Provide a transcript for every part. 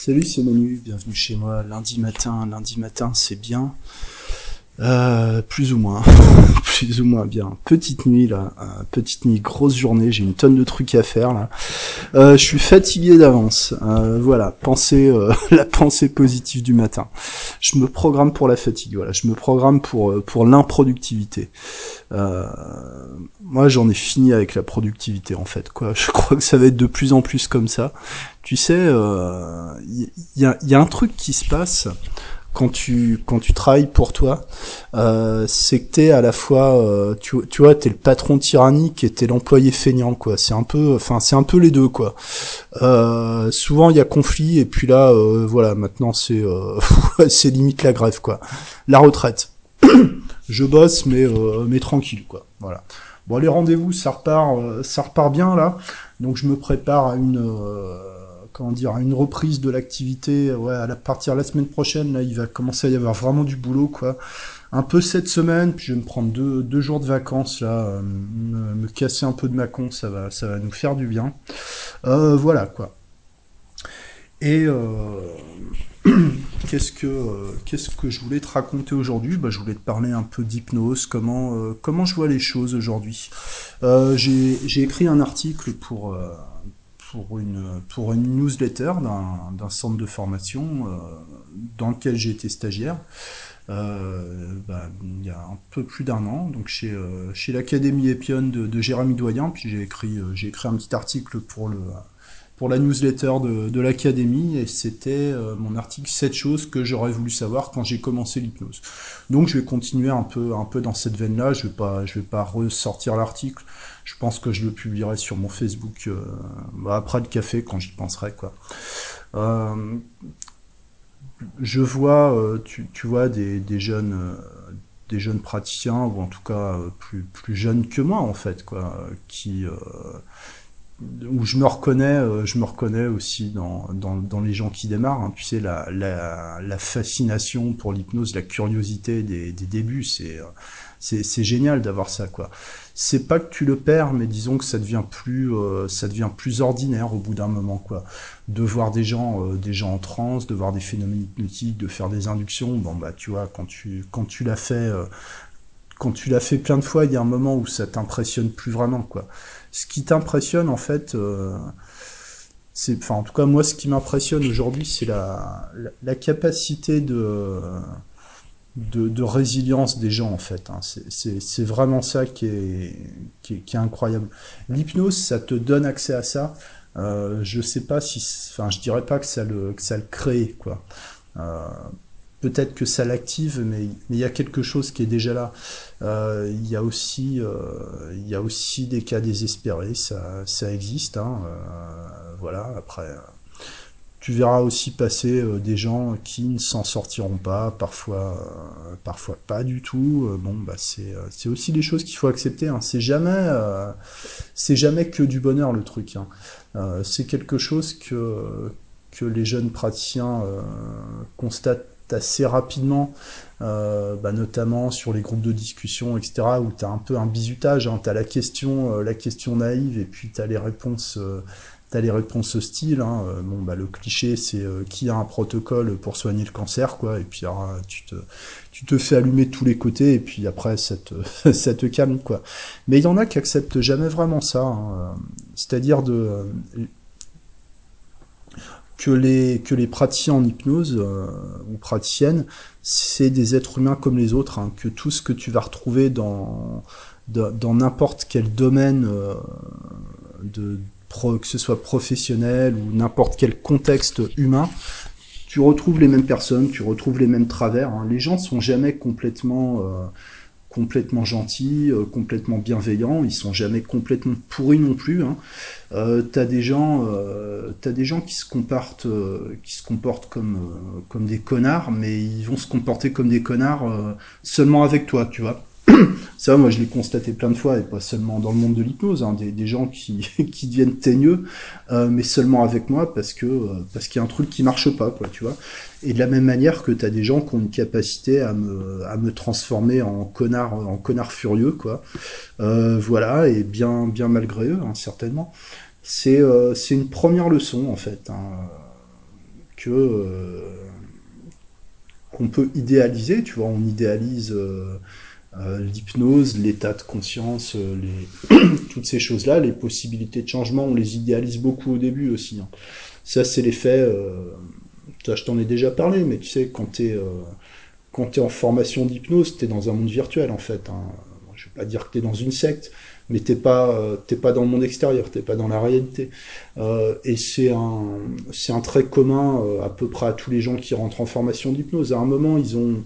Salut, c'est Manu, bienvenue chez moi. Lundi matin, lundi matin, c'est bien. Euh, plus ou moins, plus ou moins bien. Petite nuit là, euh, petite nuit, grosse journée. J'ai une tonne de trucs à faire là. Euh, je suis fatigué d'avance. Euh, voilà, pensée, euh, la pensée positive du matin. Je me programme pour la fatigue. Voilà, je me programme pour pour l'improductivité. moi, j'en ai fini avec la productivité en fait. Quoi, je crois que ça va être de plus en plus comme ça. Tu sais, il y, a, y a un truc qui se passe quand tu quand tu travailles pour toi, euh, c'est que t'es à la fois, euh, tu, tu vois, t'es le patron tyrannique et t'es l'employé feignant, quoi. C'est un peu, enfin, c'est un peu les deux, quoi. Euh, souvent il y a conflit et puis là, euh, voilà, maintenant c'est euh, c'est limite la grève, quoi. La retraite. Je bosse, mais euh, mais tranquille, quoi. Voilà. Bon, les rendez-vous, ça repart, ça repart bien là. Donc je me prépare à une comment dire, une reprise de l'activité. Ouais, à la partir de la semaine prochaine, là, il va commencer à y avoir vraiment du boulot, quoi. Un peu cette semaine, puis je vais me prendre deux, deux jours de vacances là, euh, me, casser un peu de ma con, ça va, ça va nous faire du bien. Euh, voilà quoi. Et euh, qu'est-ce que qu'est-ce que je voulais te raconter aujourd'hui? Bah, je voulais te parler un peu d'hypnose, comment comment je vois les choses aujourd'hui. J'ai écrit un article pour pour une, pour une newsletter d'un centre de formation euh, dans lequel j'ai été stagiaire. Euh, bah, il y a un peu plus d'un an, donc chez, euh, chez l'Académie Epion de, de Jérémy Doyen, puis j'ai écrit, j'ai écrit un petit article pour le pour la newsletter de, l'académie et c'était euh, mon article 7 choses que j'aurais voulu savoir quand j'ai commencé l'hypnose. Donc je vais continuer un peu un peu dans cette veine là, je vais pas vais pas ressortir l'article. Je pense que je le publierai sur mon Facebook euh, bah, après le café quand j'y penserai quoi. Euh, je vois tu, vois des, jeunes des jeunes praticiens ou en tout cas plus plus jeunes que moi en fait quoi qui où je me reconnais, euh, je me reconnais aussi dans, dans, dans les gens qui démarrent. Hein. Tu sais, la, la, la fascination pour l'hypnose, la curiosité des, des débuts, c'est c'est génial d'avoir ça, quoi. C'est pas que tu le perds, mais disons que ça devient plus, euh, ça devient plus ordinaire au bout d'un moment, quoi. De voir des gens, euh, des gens en transe, de voir des phénomènes hypnotiques, de faire des inductions. Bon, bah, tu vois, quand tu, quand tu l'as fait, euh, quand tu l'as fait plein de fois, il y a un moment où ça t'impressionne plus vraiment, quoi ce qui t'impressionne en fait, euh, c'est, enfin en tout cas moi ce qui m'impressionne aujourd'hui c'est la, capacité de, résilience des gens en fait. Hein. C'est vraiment ça qui est, incroyable. L'hypnose ça te donne accès à ça. Euh, je sais pas si, enfin je dirais pas que ça le, que ça le crée quoi. Euh, peut-être que ça l'active, mais il y a quelque chose qui est déjà là. Euh, il y a aussi, euh, y a aussi des cas désespérés, ça, ça existe. Hein, euh, voilà. Après, tu verras aussi passer des gens qui ne s'en sortiront pas, parfois, parfois pas du tout. bon, bah c'est, c'est aussi des choses qu'il faut accepter. Hein. C'est jamais, c'est jamais que du bonheur le truc. Hein. c'est quelque chose que que les jeunes praticiens constatent assez rapidement, euh, bah, notamment sur les groupes de discussion, etc., où tu as un peu un bizutage, hein, tu as la question, euh, la question naïve, et puis tu as les réponses... Euh, T'as les réponses hostiles. Hein. Bon, bah, le cliché, c'est qui a un protocole pour soigner le cancer, quoi. Et puis alors, tu te, fais allumer de tous les côtés, et puis après, ça te, ça te calme, quoi. Mais il y en a qui acceptent jamais vraiment ça. Hein. C'est-à-dire de que les, que les praticiens en hypnose euh, ou praticiennes, c'est des êtres humains comme les autres, hein, que tout ce que tu vas retrouver dans dans n'importe quel domaine euh, de que ce soit professionnel ou n'importe quel contexte humain, tu retrouves les mêmes personnes, tu retrouves les mêmes travers. Hein. Les gens sont jamais complètement euh, complètement gentils, euh, complètement bienveillants, ils sont jamais complètement pourris non plus. Hein. Euh, t'as des gens, euh, t'as des gens qui se comportent, euh, qui se comportent comme euh, comme des connards, mais ils vont se comporter comme des connards euh, seulement avec toi, tu vois. Ça, moi, je l'ai constaté plein de fois, et pas seulement dans le monde de l'hypnose, hein, des, des, gens qui, qui deviennent teigneux, mais seulement avec moi parce que parce qu'il y a un truc qui marche pas, quoi, tu vois. Et de la même manière que tu as des gens qui ont une capacité à me, à me transformer en connard, en connard furieux, quoi. Euh, voilà, et bien, bien malgré eux, hein, certainement. C'est euh, une première leçon, en fait. Hein que qu'on peut idéaliser, tu vois, on idéalise l'hypnose, l'état de conscience, les... toutes ces choses-là, les possibilités de changement, on les idéalise beaucoup au début aussi. Hein. Ça, c'est l'effet, je t'en ai déjà parlé, mais tu sais, quand tu es, quand es en formation d'hypnose, tu es dans un monde virtuel en fait. Hein je vais pas dire que tu es dans une secte, mais t'es pas euh, t'es pas dans le monde extérieur, t'es pas dans la réalité. Euh, et c'est un c'est un trait commun euh, à peu près à tous les gens qui rentrent en formation d'hypnose. À un moment, ils ont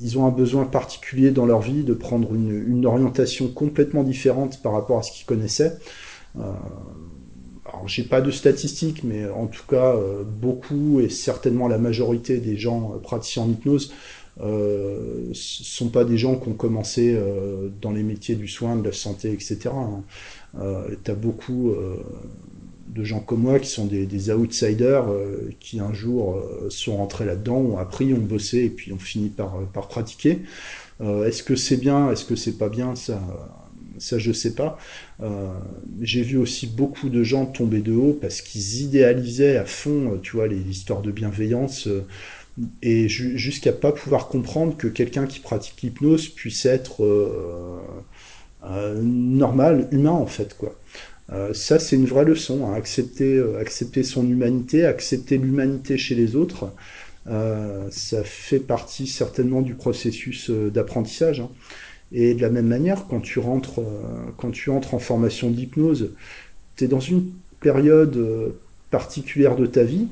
ils ont un besoin particulier dans leur vie de prendre une, une orientation complètement différente par rapport à ce qu'ils connaissaient. Euh, alors j'ai pas de statistiques, mais en tout cas beaucoup et certainement la majorité des gens praticiens en hypnose euh, sont pas des gens qui ont commencé euh, dans les métiers du soin, de la santé, etc. Hein. Euh, tu as beaucoup euh, de gens comme moi qui sont des, outsiders euh, qui un jour sont rentrés là-dedans, ont appris, ont bossé et puis ont fini par pratiquer. Est-ce que c'est bien Est-ce que c'est pas bien Ça, ça je sais pas. J'ai vu aussi beaucoup de gens tomber de haut parce qu'ils idéalisaient à fond, tu vois, les histoires de bienveillance et jusqu'à pas pouvoir comprendre que quelqu'un qui pratique l'hypnose puisse être euh, euh, normal, humain en fait quoi. Euh, ça c'est une vraie leçon, hein. accepter, euh, accepter son humanité, accepter l'humanité chez les autres, euh, ça fait partie certainement du processus euh, d'apprentissage. Hein. Et de la même manière, quand tu rentres, quand tu entres en formation d'hypnose, tu es dans une période particulière de ta vie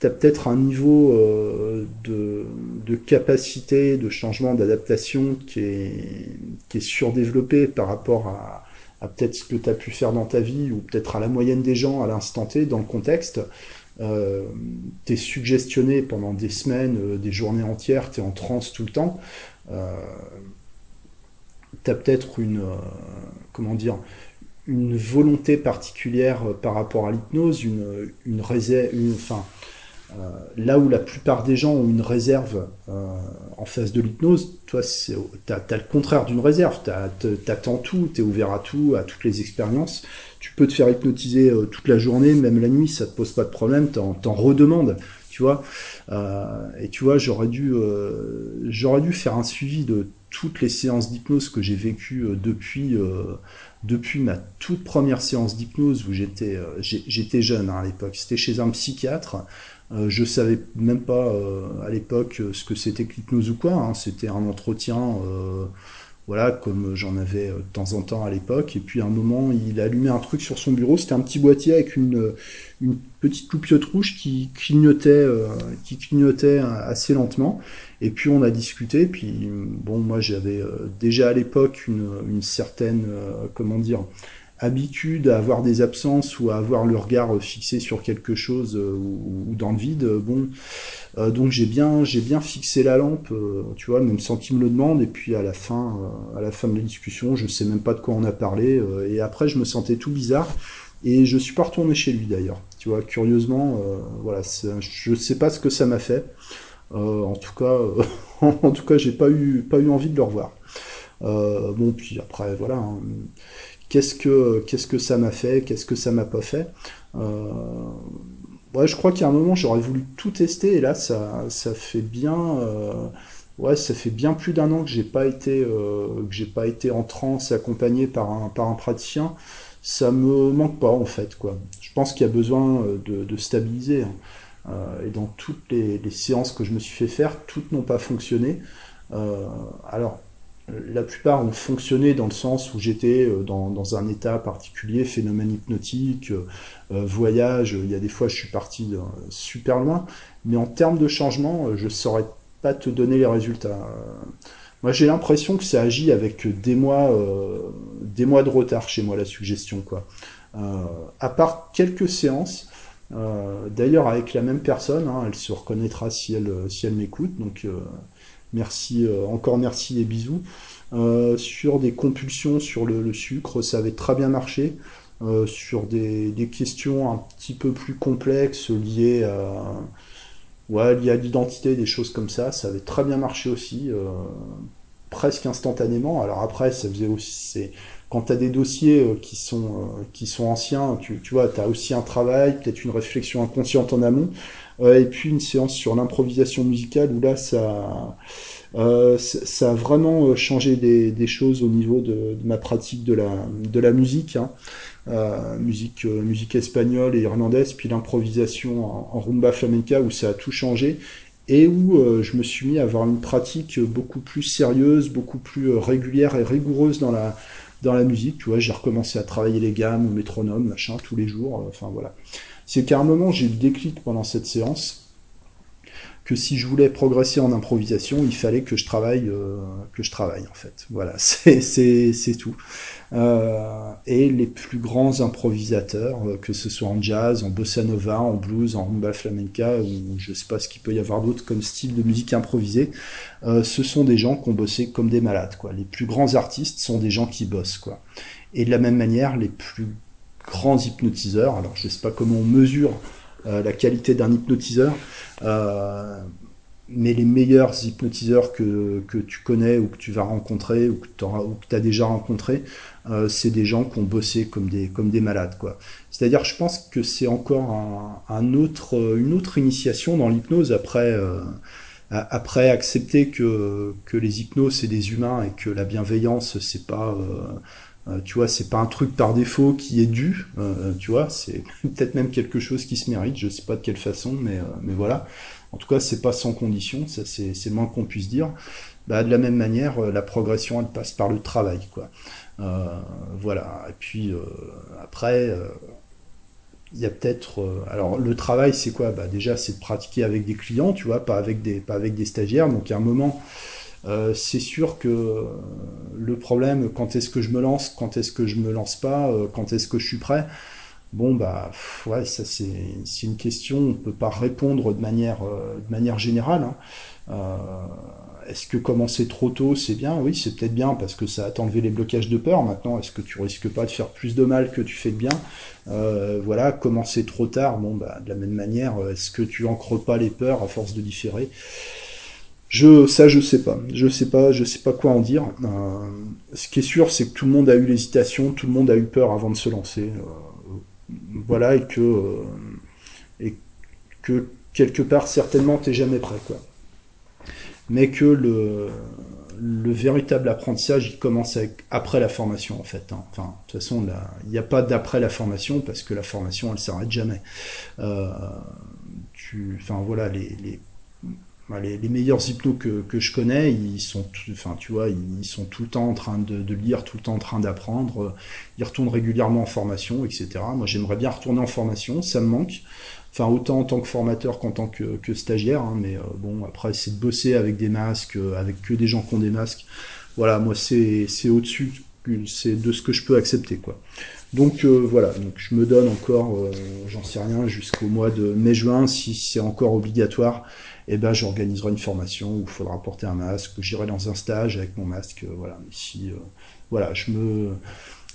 tu as peut-être un niveau euh, de, de, capacité, de changement, d'adaptation qui est, qui est surdéveloppé par rapport à, à peut-être ce que tu as pu faire dans ta vie ou peut-être à la moyenne des gens à l'instant T dans le contexte. Euh, tu es suggestionné pendant des semaines, euh, des journées entières, tu es en transe tout le temps. Euh, tu as peut-être une, euh, comment dire, une volonté particulière par rapport à l'hypnose, une, une réserve, enfin, euh, là où la plupart des gens ont une réserve euh, en face de l'hypnose, toi, tu as, le contraire d'une réserve. Tu attends tout, tu es ouvert à tout, à toutes les expériences. Tu peux te faire hypnotiser euh, toute la journée, même la nuit, ça te pose pas de problème, t'en en redemandes. Tu vois, euh, et tu vois, j'aurais dû, euh, j'aurais dû faire un suivi de toutes les séances d'hypnose que j'ai vécues euh, depuis, depuis ma toute première séance d'hypnose où j'étais, j'étais jeune hein, à l'époque. C'était chez un psychiatre. Euh, je savais même pas euh, à l'époque ce que c'était que l'hypnose ou quoi. Hein. C'était un entretien, euh, voilà, comme j'en avais de temps en temps à l'époque. Et puis à un moment, il allumait un truc sur son bureau. C'était un petit boîtier avec une, une petite loupiote rouge qui clignotait, qui clignotait assez lentement. Et puis on a discuté. Puis bon, moi j'avais déjà à l'époque une, une certaine, comment dire habitude à avoir des absences ou à avoir le regard fixé sur quelque chose euh, ou, dans le vide, bon, euh, donc j'ai bien, j'ai bien fixé la lampe, euh, tu vois, même sans me le demande, et puis à la fin, à la fin de la discussion, je sais même pas de quoi on a parlé, et après je me sentais tout bizarre, et je suis pas retourné chez lui d'ailleurs, tu vois, curieusement, voilà, je sais pas ce que ça m'a fait, en tout cas, en tout cas, j'ai pas eu, pas eu envie de le revoir. bon, puis après, voilà. Hein, qu'est-ce que qu'est-ce que ça m'a fait, qu'est-ce que ça m'a pas fait. Euh, ouais, je crois a un moment j'aurais voulu tout tester et là ça ça fait bien euh, ouais ça fait bien plus d'un an que j'ai pas été euh, que j'ai pas été en transe accompagné par un par un praticien. Ça me manque pas en fait quoi. Je pense qu'il y a besoin de, de stabiliser. Hein. Euh, et dans toutes les, les, séances que je me suis fait faire, toutes n'ont pas fonctionné. Euh, alors, la plupart ont fonctionné dans le sens où j'étais euh, dans, dans, un état particulier, phénomène hypnotique, euh, euh, voyage, il y a des fois je suis parti super loin, mais en termes de changement, je saurais pas te donner les résultats. Moi j'ai l'impression que ça agit avec des mois, euh, des mois de retard chez moi la suggestion quoi. À part quelques séances, d'ailleurs avec la même personne, hein, elle se reconnaîtra si elle, si elle m'écoute, donc Merci, euh, encore merci et bisous. Euh, sur des compulsions sur le, sucre, ça avait très bien marché. Euh, sur des, questions un petit peu plus complexes liées à, ouais, liées à l'identité, des choses comme ça, ça avait très bien marché aussi, presque instantanément. Alors après, ça faisait aussi, quand tu as des dossiers qui sont qui sont anciens, tu, tu vois, tu as aussi un travail, peut-être une réflexion inconsciente en amont, et puis une séance sur l'improvisation musicale où là ça ça a vraiment changé des, choses au niveau de, ma pratique de la de la musique. Hein. Euh, musique, euh, musique espagnole et irlandaise, puis l'improvisation en, rumba flamenca où ça a tout changé et où euh, je me suis mis à avoir une pratique beaucoup plus sérieuse, beaucoup plus régulière et rigoureuse dans la, dans la musique. Tu vois, j'ai recommencé à travailler les gammes, au métronome, machin, tous les jours. enfin voilà. C'est qu'à un moment, j'ai eu le déclic pendant cette séance que si je voulais progresser en improvisation, il fallait que je travaille, que je travaille en fait. Voilà, c'est tout. Euh, et les plus grands improvisateurs, euh, que ce soit en jazz, en bossa nova, en blues, en rumba flamenca, ou je sais pas ce qu'il peut y avoir d'autre comme style de musique improvisée, euh, ce sont des gens qui ont bossé comme des malades. Quoi. Les plus grands artistes sont des gens qui bossent. Quoi. Et de la même manière, les plus grands hypnotiseurs, alors je sais pas comment on mesure la qualité d'un hypnotiseur, euh, mais les meilleurs hypnotiseurs que, que, tu connais ou que tu vas rencontrer ou que tu as déjà rencontré, euh, c'est des gens qui ont bossé comme des, comme des malades. C'est-à-dire, je pense que c'est encore un, autre, une autre initiation dans l'hypnose après, euh, après accepter que, que les hypnoses, c'est des humains et que la bienveillance, c'est pas... Euh, euh tu vois, c'est pas un truc par défaut qui est dû, euh, tu vois, c'est peut-être même quelque chose qui se mérite, je sais pas de quelle façon, mais, voilà. En tout cas, c'est pas sans condition, ça c'est moins qu'on puisse dire. Bah, de la même manière, euh, la progression, elle passe par le travail, quoi. Euh, voilà. Et puis euh, après, il y a peut-être. alors le travail, c'est quoi? Bah déjà, c'est de pratiquer avec des clients, tu vois, pas avec des, pas avec des stagiaires. Donc il y a un moment. C'est sûr que le problème, quand est-ce que je me lance, quand est-ce que je me lance pas, quand est-ce que je suis prêt, Bon, bah, ouais, ça c'est une question, on peut pas répondre de manière, euh, de manière générale. Hein. Euh, est-ce que commencer trop tôt, c'est bien? Oui, c'est peut-être bien parce que ça a enlevé les blocages de peur. Maintenant, est-ce que tu risques pas de faire plus de mal que tu fais de bien? Euh, Voilà, commencer trop tard, bon, bah, de la même manière, est-ce que tu ancres pas les peurs à force de différer? Je, ça, je sais pas. Je sais pas, je sais pas quoi en dire. ce qui est sûr, c'est que tout le monde a eu l'hésitation, tout le monde a eu peur avant de se lancer voilà, et que, euh, et que quelque part, certainement, t'es jamais prêt, quoi. Mais que le, le véritable apprentissage, il commence avec, après la formation, en fait. Hein. Enfin, de toute façon, il n'y a pas d'après la formation, parce que la formation, elle s'arrête jamais. Euh, tu, enfin, voilà, les bah, les, meilleurs hypnos que, je connais, ils sont, enfin, tu vois, ils sont tout le temps en train de, lire, tout le temps en train d'apprendre. Ils retournent régulièrement en formation, etc. Moi, j'aimerais bien retourner en formation, ça me manque. Enfin, autant en tant que formateur qu'en tant que, que stagiaire. Hein, mais euh, bon, après, c'est de bosser avec des masques, euh, avec que des gens qui ont des masques. Voilà, moi, c'est au-dessus, c'est de ce que je peux accepter, quoi. Donc euh, voilà, donc je me donne encore, j'en sais rien, jusqu'au mois de mai-juin, si c'est encore obligatoire, eh ben j'organiserai une formation où il faudra porter un masque, j'irai dans un stage avec mon masque, euh, voilà. si, euh, voilà, je me,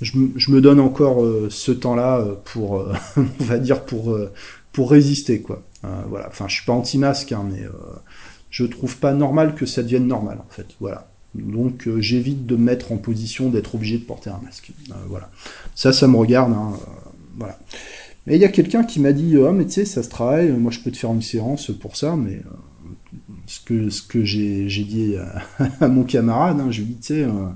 je donne encore euh, ce temps-là pour, on va dire pour, pour résister, quoi. voilà. Enfin, je suis pas anti-masque, hein, mais je trouve pas normal que ça devienne normal, en fait. Voilà. Donc j'évite de me mettre en position d'être obligé de porter un masque. voilà. Ça, ça me regarde. Hein, voilà. Mais il y a quelqu'un qui m'a dit Ah, mais tu sais, ça se travaille, moi je peux te faire une séance pour ça, mais euh, ce que, ce que j'ai dit à, mon camarade, hein, je lui ai dit Tu sais, euh,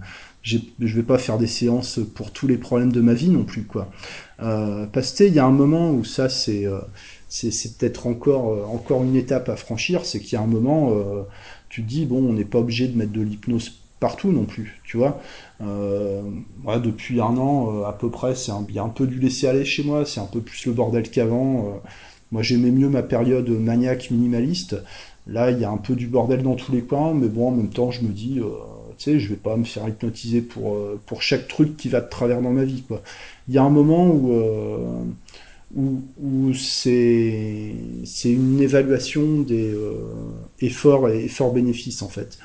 je vais pas faire des séances pour tous les problèmes de ma vie non plus, quoi. Euh, parce que il y a un moment où ça, c'est c'est peut-être encore, encore une étape à franchir, c'est qu'il y a un moment, tu dis Bon, on n'est pas obligé de mettre de l'hypnose partout non plus, tu vois. Euh, depuis un an, euh, à peu près, c'est un, un peu du laisser aller chez moi, c'est un peu plus le bordel qu'avant. Euh. moi, j'aimais mieux ma période maniaque minimaliste. Là, il y a un peu du bordel dans tous les coins, mais bon, en même temps, je me dis, tu sais, je vais pas me faire hypnotiser pour, pour chaque truc qui va de travers dans ma vie, quoi. Il y a un moment où, où, où c'est une évaluation des efforts et efforts-bénéfices, en fait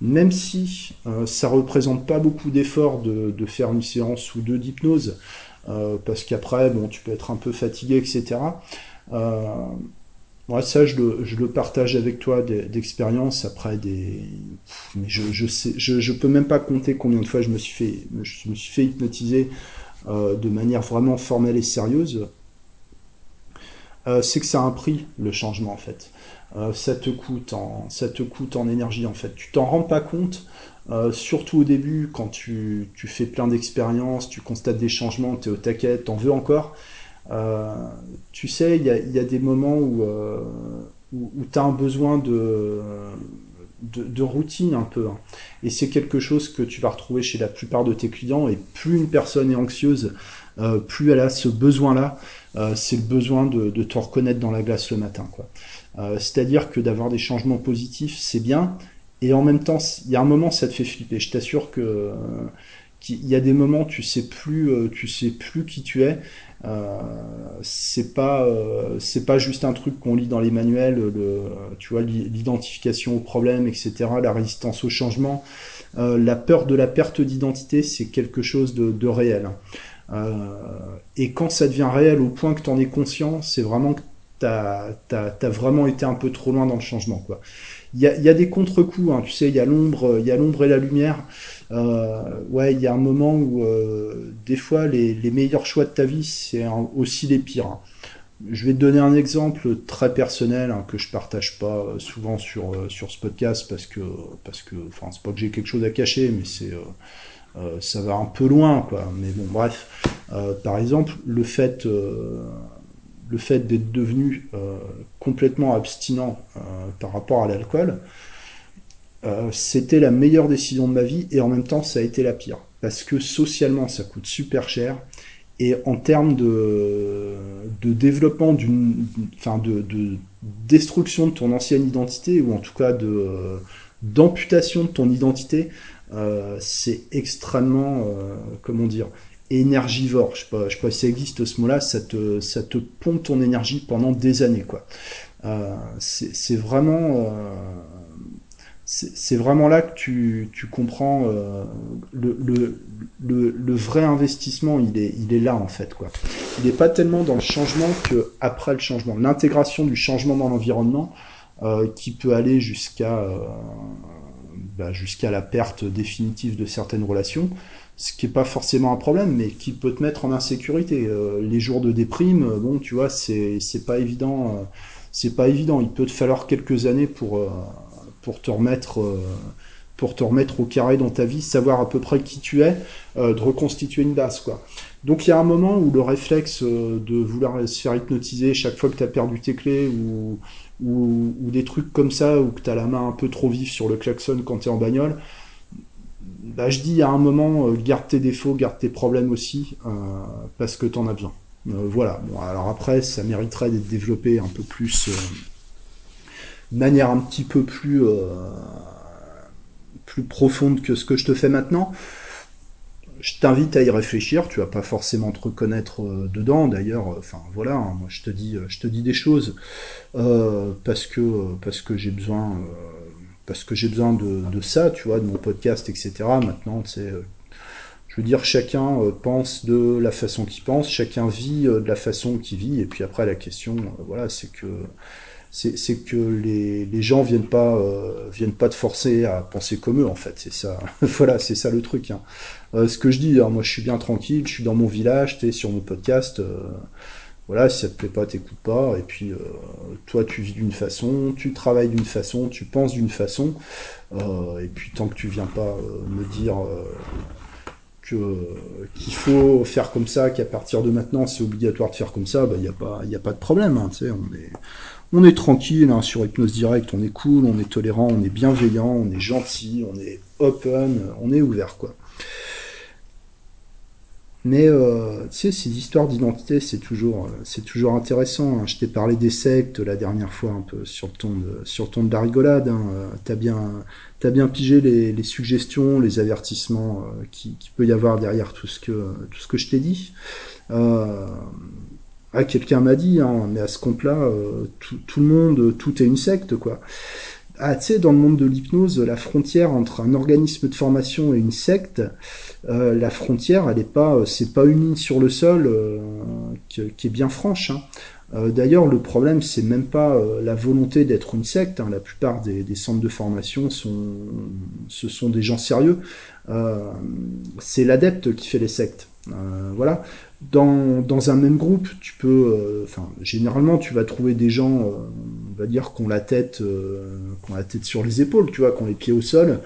même si euh, ça représente pas beaucoup d'efforts de, de, faire une séance ou deux d'hypnose, euh, parce qu'après, bon, tu peux être un peu fatigué, etc. Euh, ça, je le, je le partage avec toi d'expérience après des. Mais je, je je, je peux même pas compter combien de fois je me suis fait, je me suis fait hypnotiser euh, de manière vraiment formelle et sérieuse. Euh, c'est que ça a un prix, le changement, en fait. Euh, ça te coûte en, ça te coûte énergie, en fait. Tu t'en rends pas compte, euh, surtout au début, quand tu, tu fais plein d'expériences, tu constates des changements, tu es au taquet, t'en veux encore. Tu sais, il y a, y a, des moments où, où, tu as un besoin de, routine un peu. Hein. Et c'est quelque chose que tu vas retrouver chez la plupart de tes clients. Et plus une personne est anxieuse, plus elle a ce besoin-là. Euh, c'est le besoin de, de, te reconnaître dans la glace le matin. quoi. Euh, C'est-à-dire que d'avoir des changements positifs, c'est bien. Et en même temps, il y a un moment, ça te fait flipper. Je t'assure que il y a des moments tu sais plus euh, tu sais plus qui tu es euh, c'est pas euh, c'est pas juste un truc qu'on lit dans les manuels le tu vois l'identification au problème etc la résistance au changement euh, la peur de la perte d'identité c'est quelque chose de, de réel euh, et quand ça devient réel au point que tu en es conscient c'est vraiment que t'as as, vraiment été un peu trop loin dans le changement il y a, des contre-coups hein, tu sais il y a l'ombre il y a l'ombre et la lumière euh, ouais, il y a un moment où euh, des fois les, meilleurs choix de ta vie, c'est aussi les pires. Hein. Je vais te donner un exemple très personnel hein, que je partage pas euh, souvent sur sur ce podcast parce que parce que enfin c'est pas que j'ai quelque chose à cacher, mais c'est euh, ça va un peu loin quoi. Mais bon bref, euh, par exemple le fait le fait d'être devenu complètement abstinent par rapport à l'alcool, euh, c'était la meilleure décision de ma vie et en même temps ça a été la pire parce que socialement ça coûte super cher et en termes de, de développement d'une enfin de, de, destruction de ton ancienne identité ou en tout cas de d'amputation de ton identité euh, c'est extrêmement euh, comment dire énergivore je sais pas sais pas si ça existe ce mot là ça te ça te pompe ton énergie pendant des années quoi euh, c'est vraiment c'est vraiment là que tu, tu comprends le, le, le, vrai investissement, il est, il est là en fait. Quoi. Il n'est pas tellement dans le changement que après le changement. L'intégration du changement dans l'environnement qui peut aller jusqu'à bah, jusqu'à la perte définitive de certaines relations, ce qui n'est pas forcément un problème, mais qui peut te mettre en insécurité. Euh, les jours de déprime, bon, tu vois, c'est pas évident. Euh, c'est pas évident. Il peut te falloir quelques années pour euh, pour te remettre euh, pour te remettre au carré dans ta vie, savoir à peu près qui tu es, euh, de reconstituer une base quoi. Donc il y a un moment où le réflexe euh, de vouloir se faire hypnotiser chaque fois que tu as perdu tes clés ou, ou, des trucs comme ça, ou que tu as la main un peu trop vive sur le klaxon quand tu es en bagnole, bah, je dis à un moment, euh, garde tes défauts, garde tes problèmes aussi, euh, parce que tu en as besoin. Euh, voilà, bon, alors après, ça mériterait d'être développé un peu plus de manière un petit peu plus, plus profonde que ce que je te fais maintenant. Je t'invite à y réfléchir, tu vas pas forcément te reconnaître euh, dedans, d'ailleurs, euh, enfin voilà, hein, moi je te dis, je te dis des choses euh, parce que, parce que j'ai besoin, parce que j'ai besoin de, de, ça, tu vois, de mon podcast, etc. Maintenant, tu sais, je veux dire, chacun pense de la façon qu'il pense, chacun vit de la façon qu'il vit, et puis après la question, voilà, c'est que c'est que les, les, gens viennent pas euh, viennent pas te forcer à penser comme eux en fait. C'est ça. Voilà c'est ça le truc hein. euh, ce que je dis hein, moi je suis bien tranquille je suis dans mon village tu es sur mon podcast euh, voilà si ça te plaît pas t'écoutes pas. Et puis toi tu vis d'une façon tu travailles d'une façon tu penses d'une façon. Et puis tant que tu viens pas me dire que qu'il faut faire comme ça qu'à partir de maintenant c'est obligatoire de faire comme ça il bah, n'y a pas il a pas de problème hein, tu sais on est on est tranquille hein, sur Hypnose Direct, on est cool, on est tolérant, on est bienveillant, on est gentil, on est open, on est ouvert quoi. Mais euh, tu sais, ces histoires d'identité, c'est toujours, c'est toujours intéressant. Hein. Je t'ai parlé des sectes la dernière fois, un peu sur le ton de, sur le ton de la rigolade. Hein. T'as bien, t'as bien pigé les, suggestions, les avertissements euh, qui, peut y avoir derrière tout ce que, je t'ai dit. Euh, ah, quelqu'un m'a dit, hein, mais à ce compte-là, euh, tout, le monde, tout est une secte, quoi. Ah, tu sais, dans le monde de l'hypnose, la frontière entre un organisme de formation et une secte, euh, la frontière, elle est pas, c'est pas une ligne sur le sol euh, qui, est bien franche. Hein. D'ailleurs, le problème, c'est même pas la volonté d'être une secte. Hein. La plupart des, centres de formation ce sont des gens sérieux. c'est l'adepte qui fait les sectes. voilà dans, dans, un même groupe, tu peux, euh, enfin, généralement, tu vas trouver des gens, euh, on va dire, qui ont la tête, euh, la tête sur les épaules, tu vois, qui ont les pieds au sol,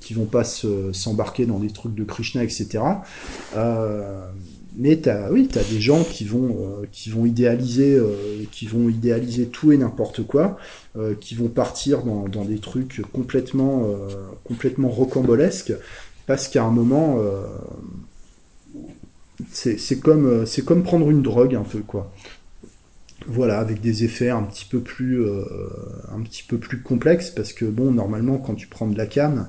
qui vont pas s'embarquer dans des trucs de Krishna, etc. mais t'as, oui, t'as des gens qui vont, qui vont idéaliser, qui vont idéaliser tout et n'importe quoi, qui vont partir dans, dans des trucs complètement, complètement rocambolesques, parce qu'à un moment c'est comme, euh, comme prendre une drogue un peu, quoi. Voilà, avec des effets un petit peu plus, euh, complexes, parce que bon, normalement, quand tu prends de la cam,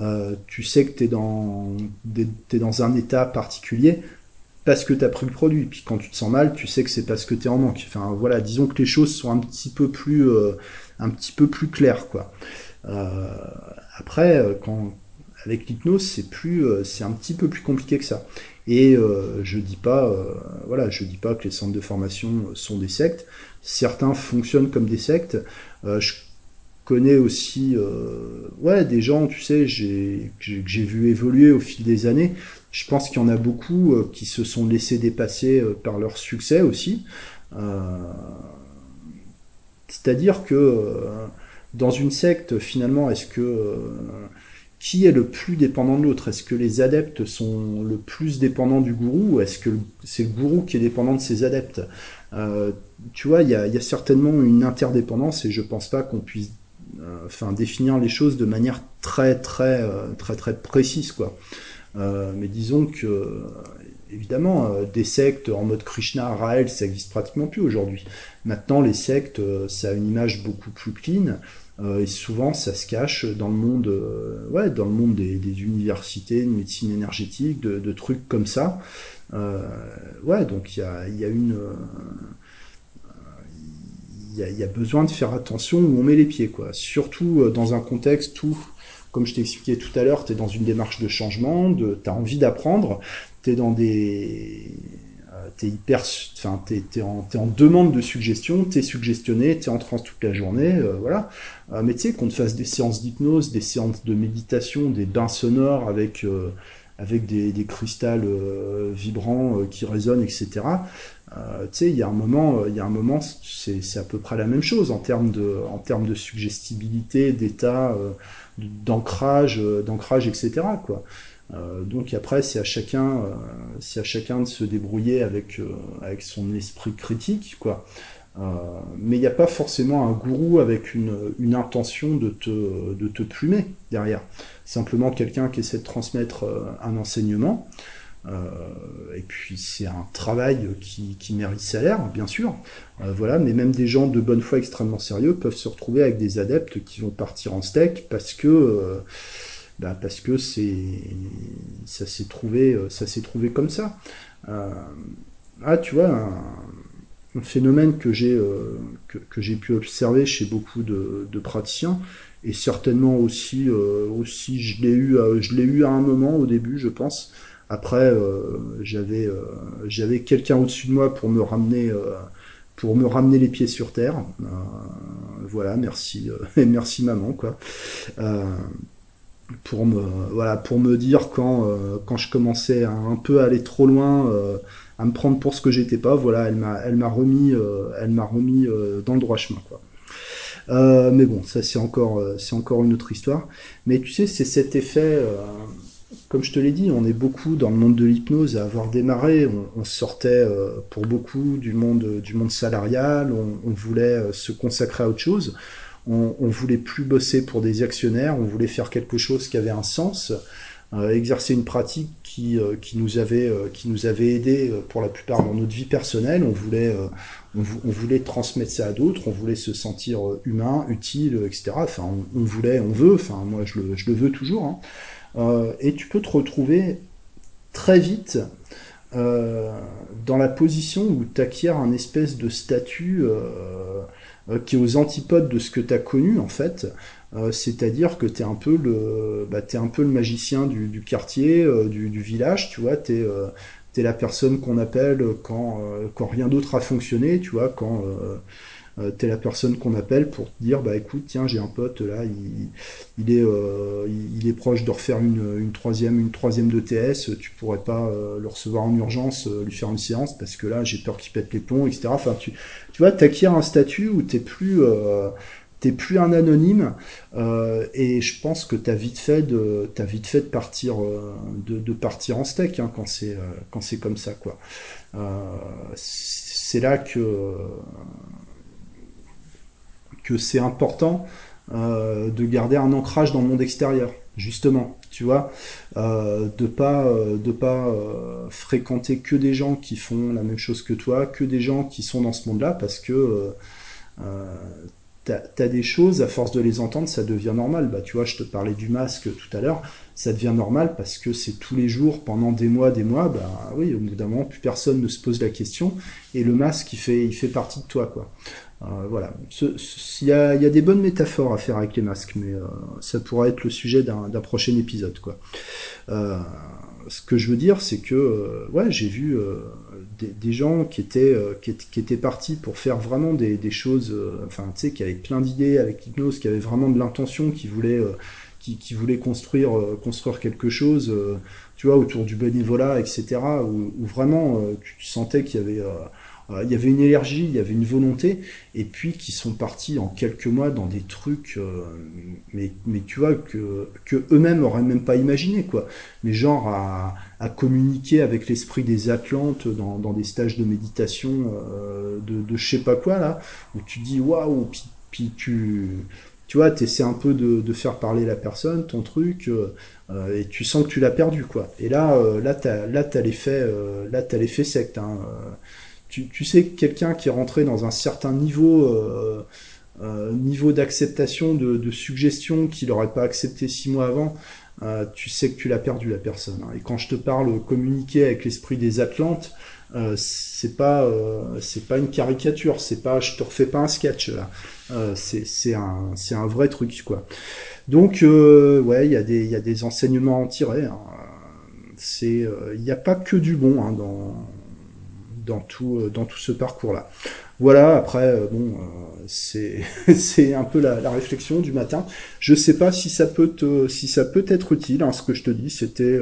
euh, tu sais que tu es dans, un état particulier parce que tu as pris le produit. Puis quand tu te sens mal, tu sais que c'est parce que tu es en manque. Enfin voilà, disons que les choses sont un petit peu plus, claires quoi. après, quand avec l'hypnose, c'est un petit peu plus compliqué que ça. Et euh, je dis pas, euh, voilà, je dis pas que les centres de formation sont des sectes. Certains fonctionnent comme des sectes. Euh, je connais aussi, ouais, des gens, tu sais, que j'ai vu évoluer au fil des années. Je pense qu'il y en a beaucoup qui se sont laissés dépasser par leur succès aussi. C'est-à-dire que dans une secte, finalement, est-ce que qui est le plus dépendant de l'autre? Est-ce que les adeptes sont le plus dépendants du gourou ou est-ce que c'est le gourou qui est dépendant de ses adeptes? Euh, Tu vois, il y a, certainement une interdépendance et je pense pas qu'on puisse euh, définir les choses de manière très très euh, très très précise quoi. mais disons que évidemment, des sectes en mode Krishna, Raël, ça existe pratiquement plus aujourd'hui. Maintenant, les sectes, ça a une image beaucoup plus clean. Euh, et souvent, ça se cache dans le monde, euh, ouais, dans le monde des, universités, de médecine énergétique, de, trucs comme ça. Euh, ouais, donc il y a, y a, une, il y, a, besoin de faire attention où on met les pieds, quoi. Surtout dans un contexte où, comme je t'ai expliqué tout à l'heure, tu es dans une démarche de changement, de, tu as envie d'apprendre, tu es dans des t'es hyper, enfin, t'es, es en, en, demande de suggestion, t'es suggestionné, t'es en transe toute la journée, euh, voilà. Euh, mais tu sais, qu'on te fasse des séances d'hypnose, des séances de méditation, des bains sonores avec, euh, avec des, des cristals vibrants qui résonnent, etc. tu sais, il y a un moment, il y a un moment, c'est, c'est à peu près la même chose en termes de, en termes de suggestibilité, d'état, d'ancrage, d'ancrage, etc. Quoi. Euh, donc après, c'est à chacun, euh, c'est à chacun de se débrouiller avec euh, avec son esprit critique, quoi. mais il n'y a pas forcément un gourou avec une, intention de te, de te plumer derrière. Simplement quelqu'un qui essaie de transmettre un enseignement. et puis c'est un travail qui, qui, mérite salaire, bien sûr. voilà, mais même des gens de bonne foi extrêmement sérieux peuvent se retrouver avec des adeptes qui vont partir en steak parce que bah parce que c'est ça s'est trouvé euh, ça s'est trouvé comme ça. Ah tu vois un, phénomène que j'ai euh, que, j'ai pu observer chez beaucoup de, praticiens et certainement aussi aussi je l'ai eu je l'ai eu à un moment au début je pense. Après j'avais j'avais quelqu'un au-dessus de moi pour me ramener pour me ramener les pieds sur terre. Voilà merci merci maman quoi pour me voilà pour me dire quand euh, quand je commençais à un peu aller trop loin euh, à me prendre pour ce que j'étais pas voilà elle m'a elle m'a remis euh, elle m'a remis dans le droit chemin quoi mais bon ça c'est encore c'est encore une autre histoire mais tu sais c'est cet effet comme je te l'ai dit, on est beaucoup dans le monde de l'hypnose à avoir démarré. On, sortait pour beaucoup du monde du monde salarial. On, on voulait se consacrer à autre chose on, voulait plus bosser pour des actionnaires, on voulait faire quelque chose qui avait un sens, euh, exercer une pratique qui, euh, qui nous avait euh, qui nous avait aidé pour la plupart dans notre vie personnelle. On voulait on, voulait transmettre ça à d'autres, on voulait se sentir humain, utile, etc. Enfin, on, voulait, on veut. Enfin, moi, je le, je le veux toujours. Hein. et tu peux te retrouver très vite dans la position où tu acquiers un espèce de statut euh, qui est aux antipodes de ce que tu as connu en fait. Euh, c'est-à-dire que tu es un peu le bah, un peu le magicien du, quartier, euh, du, village, tu vois, tu es, t'es la personne qu'on appelle quand, quand rien d'autre a fonctionné, tu vois, quand euh, t'es la personne qu'on appelle pour dire bah écoute tiens j'ai un pote là il, il est euh, il, est proche de refaire une, une, troisième une troisième de TS tu pourrais pas euh, le recevoir en urgence lui faire une séance parce que là j'ai peur qu'il pète les plombs etc enfin tu tu vois t'acquiers un statut où t'es plus t'es plus un anonyme euh, et je pense que t'as vite fait de t'as vite fait de partir de partir en steak hein, quand c'est quand c'est comme ça quoi. C'est là que que c'est important euh, de garder un ancrage dans le monde extérieur, justement, tu vois, euh, de pas euh, de pas fréquenter que des gens qui font la même chose que toi, que des gens qui sont dans ce monde-là, parce que t'as as des choses, à force de les entendre, ça devient normal. Bah, tu vois, je te parlais du masque tout à l'heure, ça devient normal parce que c'est tous les jours, pendant des mois, des mois, bah oui, au bout d'un moment, plus personne ne se pose la question, et le masque, il fait, il fait partie de toi, quoi. Euh, voilà. Il y a, y a, des bonnes métaphores à faire avec les masques, mais euh, ça pourrait être le sujet d'un prochain épisode, quoi. Euh, ce que je veux dire, c'est que ouais, j'ai vu des, des, gens qui étaient, qui, étaient partis pour faire vraiment des, des choses, enfin, tu sais, qui avaient plein d'idées avec l'hypnose, qui avaient vraiment de l'intention, qui voulaient, qui, qui, construire, construire quelque chose, tu vois, autour du bénévolat, etc., où, où vraiment tu sentais qu'il y avait il y avait une énergie, il y avait une volonté, et puis qui sont partis en quelques mois dans des trucs, euh, mais, mais tu vois, que, que eux-mêmes auraient même pas imaginé, quoi. Mais genre à, à communiquer avec l'esprit des Atlantes dans, dans, des stages de méditation euh, de, de je sais pas quoi, là, où tu dis waouh, puis, puis tu tu vois, tu essaies un peu de, de, faire parler la personne, ton truc, euh, et tu sens que tu l'as perdu, quoi. Et là, là, t'as, là, t'as l'effet, là, t'as l'effet secte. Hein tu, sais que quelqu'un qui est rentré dans un certain niveau, euh, euh, niveau d'acceptation de, de suggestions qu'il n'aurait pas accepté six mois avant, euh, tu sais que tu l'as perdu la personne. Hein. Et quand je te parle communiquer avec l'esprit des Atlantes, euh, c'est pas euh, c'est pas une caricature, c'est pas je te refais pas un sketch là. Euh, c'est c'est un c'est un vrai truc quoi. Donc euh, ouais, il y a des il y a des enseignements à en tirer. Hein. C'est il n'y a pas que du bon hein, dans dans tout, euh, dans tout ce parcours-là. Voilà, après, euh, bon, euh, c'est c'est un peu la, réflexion du matin. Je sais pas si ça peut te, si ça peut être utile. Hein, ce que je te dis, c'était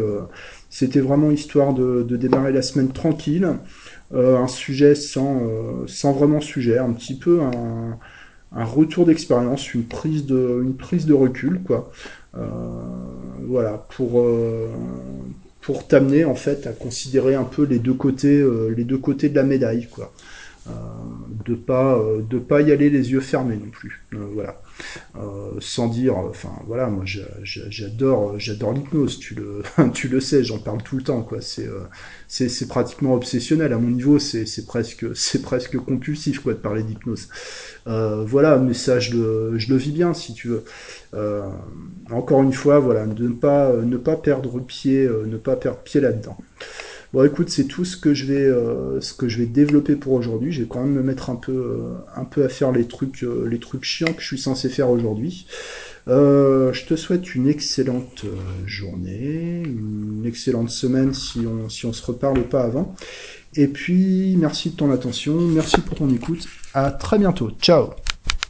c'était vraiment histoire de, démarrer la semaine tranquille, un sujet sans sans vraiment sujet, un petit peu un, un retour d'expérience, une prise de une prise de recul, quoi. voilà, pour pour t'amener en fait à considérer un peu les deux côtés, euh, les deux côtés de la médaille, quoi. Euh, de pas euh, pas y aller les yeux fermés non plus. voilà. sans dire, enfin voilà, moi j'adore j'adore l'hypnose, tu le tu le sais, j'en parle tout le temps. C'est c'est pratiquement obsessionnel à mon niveau, c'est presque c'est presque compulsif quoi de parler d'hypnose. voilà, mais ça je le je le vis bien si tu veux. encore une fois, voilà, ne pas ne pas perdre pied, ne pas perdre pied là-dedans. Bon, écoute, c'est tout ce que je vais, euh, ce que je vais développer pour aujourd'hui. Je vais quand même me mettre un peu, euh, un peu à faire les trucs, euh, les trucs chiants que je suis censé faire aujourd'hui. je te souhaite une excellente journée, une excellente semaine si on, si on se reparle pas avant. Et puis, merci de ton attention, merci pour ton écoute. À très bientôt. Ciao.